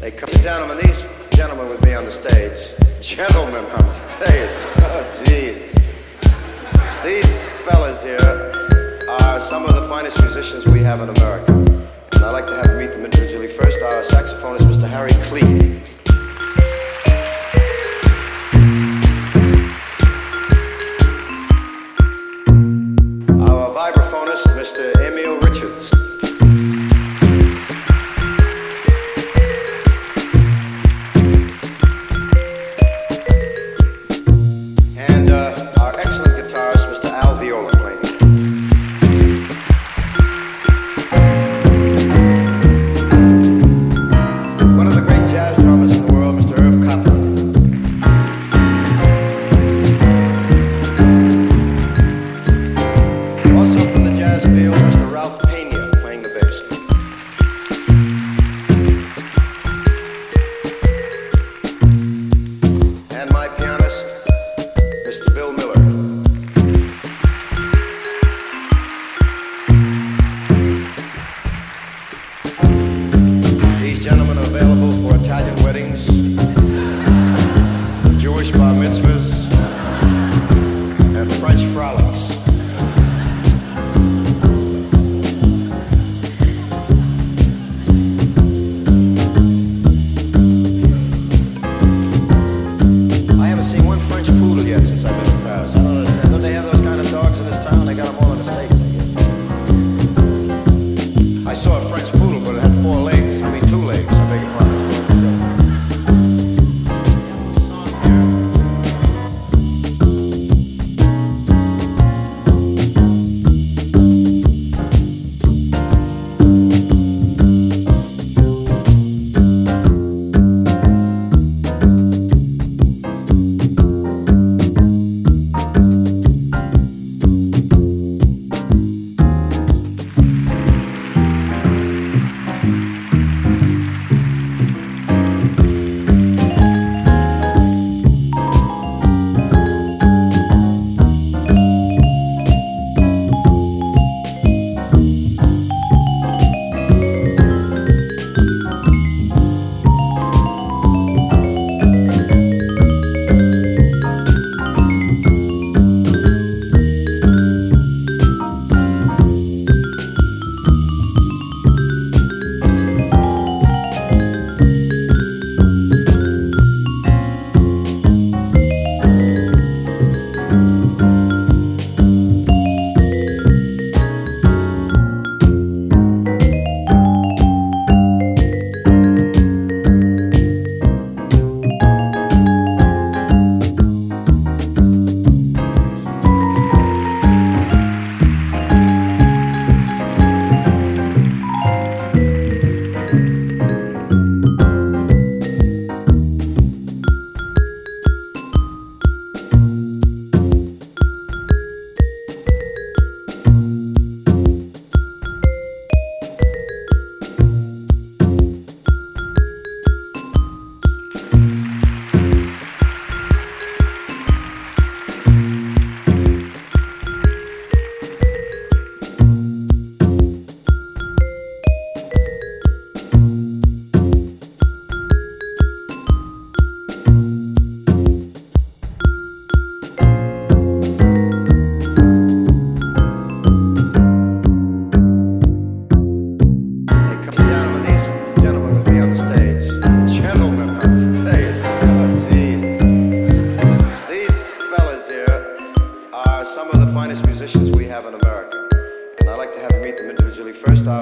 They come, gentlemen, these gentlemen with me on the stage, gentlemen on the stage, oh jeez. These fellas here are some of the finest musicians we have in America. And I'd like to have them meet them individually. First, our saxophonist, Mr. Harry Clee. Mr. Ralph Payne. saw a French pool.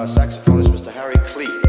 saxophonist, Mr. Harry Cleek.